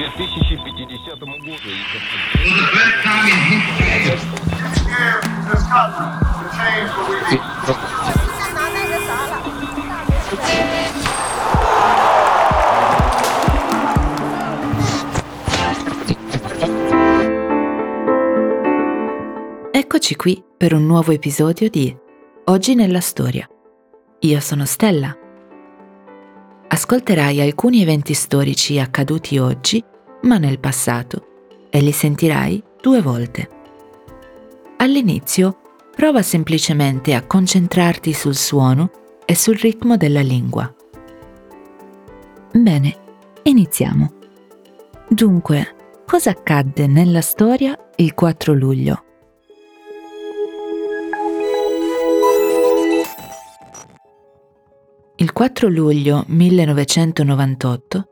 2050 году. Eccoci qui per un nuovo episodio di Oggi nella storia. Io sono Stella. Ascolterai alcuni eventi storici accaduti oggi, ma nel passato, e li sentirai due volte. All'inizio, prova semplicemente a concentrarti sul suono e sul ritmo della lingua. Bene, iniziamo. Dunque, cosa accadde nella storia il 4 luglio? Il 4 luglio 1998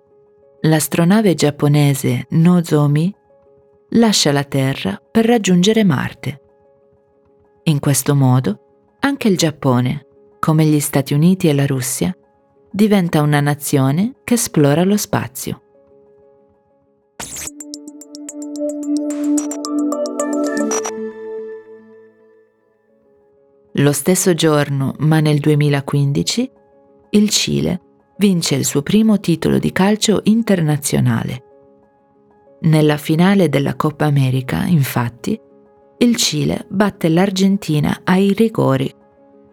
l'astronave giapponese Nozomi lascia la Terra per raggiungere Marte. In questo modo, anche il Giappone, come gli Stati Uniti e la Russia, diventa una nazione che esplora lo spazio. Lo stesso giorno, ma nel 2015, il Cile vince il suo primo titolo di calcio internazionale. Nella finale della Coppa America, infatti, il Cile batte l'Argentina ai rigori,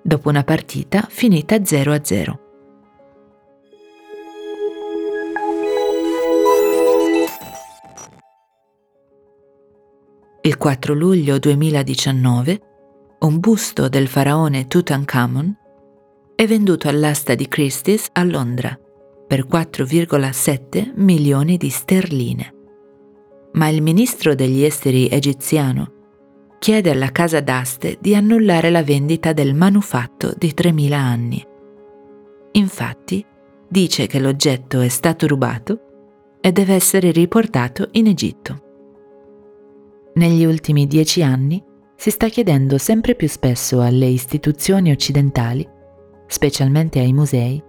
dopo una partita finita 0-0. Il 4 luglio 2019, un busto del faraone Tutankhamon è venduto all'asta di Christie's a Londra per 4,7 milioni di sterline. Ma il ministro degli esteri egiziano chiede alla casa d'aste di annullare la vendita del manufatto di 3.000 anni. Infatti, dice che l'oggetto è stato rubato e deve essere riportato in Egitto. Negli ultimi dieci anni si sta chiedendo sempre più spesso alle istituzioni occidentali specialmente ai musei,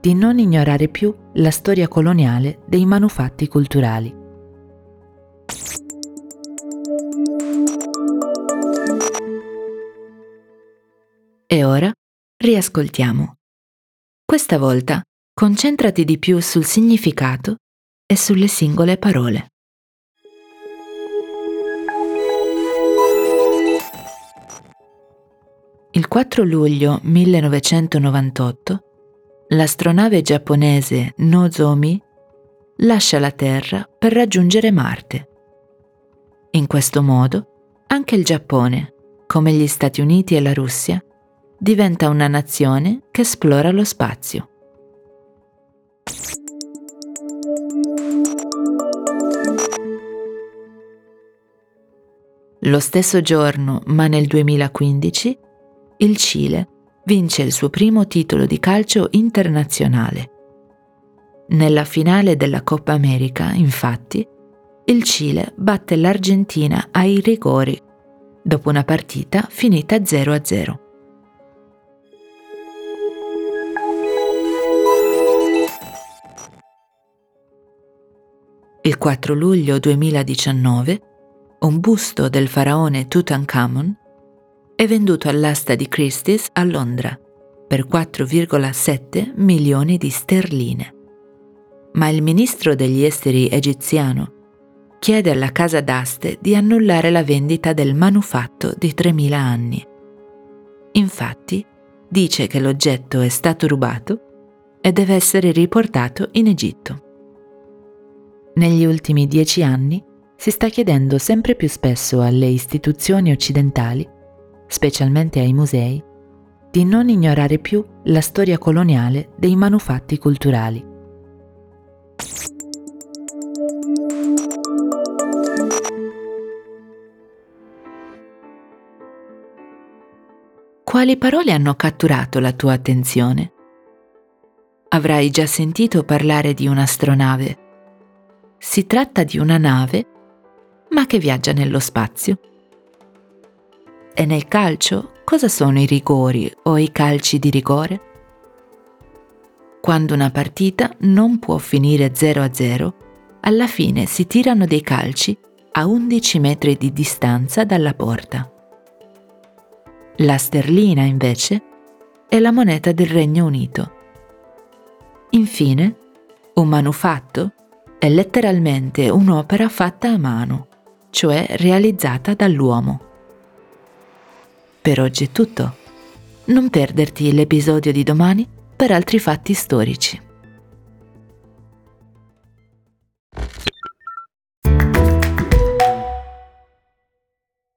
di non ignorare più la storia coloniale dei manufatti culturali. E ora riascoltiamo. Questa volta concentrati di più sul significato e sulle singole parole. Il 4 luglio 1998 l'astronave giapponese Nozomi lascia la Terra per raggiungere Marte. In questo modo, anche il Giappone, come gli Stati Uniti e la Russia, diventa una nazione che esplora lo spazio. Lo stesso giorno, ma nel 2015, il Cile vince il suo primo titolo di calcio internazionale. Nella finale della Coppa America, infatti, il Cile batte l'Argentina ai rigori, dopo una partita finita 0-0. Il 4 luglio 2019, un busto del faraone Tutankhamon è venduto all'asta di Christie's a Londra per 4,7 milioni di sterline. Ma il ministro degli esteri egiziano chiede alla casa d'aste di annullare la vendita del manufatto di 3.000 anni. Infatti, dice che l'oggetto è stato rubato e deve essere riportato in Egitto. Negli ultimi dieci anni si sta chiedendo sempre più spesso alle istituzioni occidentali specialmente ai musei, di non ignorare più la storia coloniale dei manufatti culturali. Quali parole hanno catturato la tua attenzione? Avrai già sentito parlare di un'astronave. Si tratta di una nave, ma che viaggia nello spazio. E nel calcio cosa sono i rigori o i calci di rigore? Quando una partita non può finire 0 a 0 alla fine si tirano dei calci a 11 metri di distanza dalla porta. La sterlina, invece, è la moneta del Regno Unito. Infine, un manufatto è letteralmente un'opera fatta a mano, cioè realizzata dall'uomo. Per oggi è tutto. Non perderti l'episodio di domani per altri fatti storici.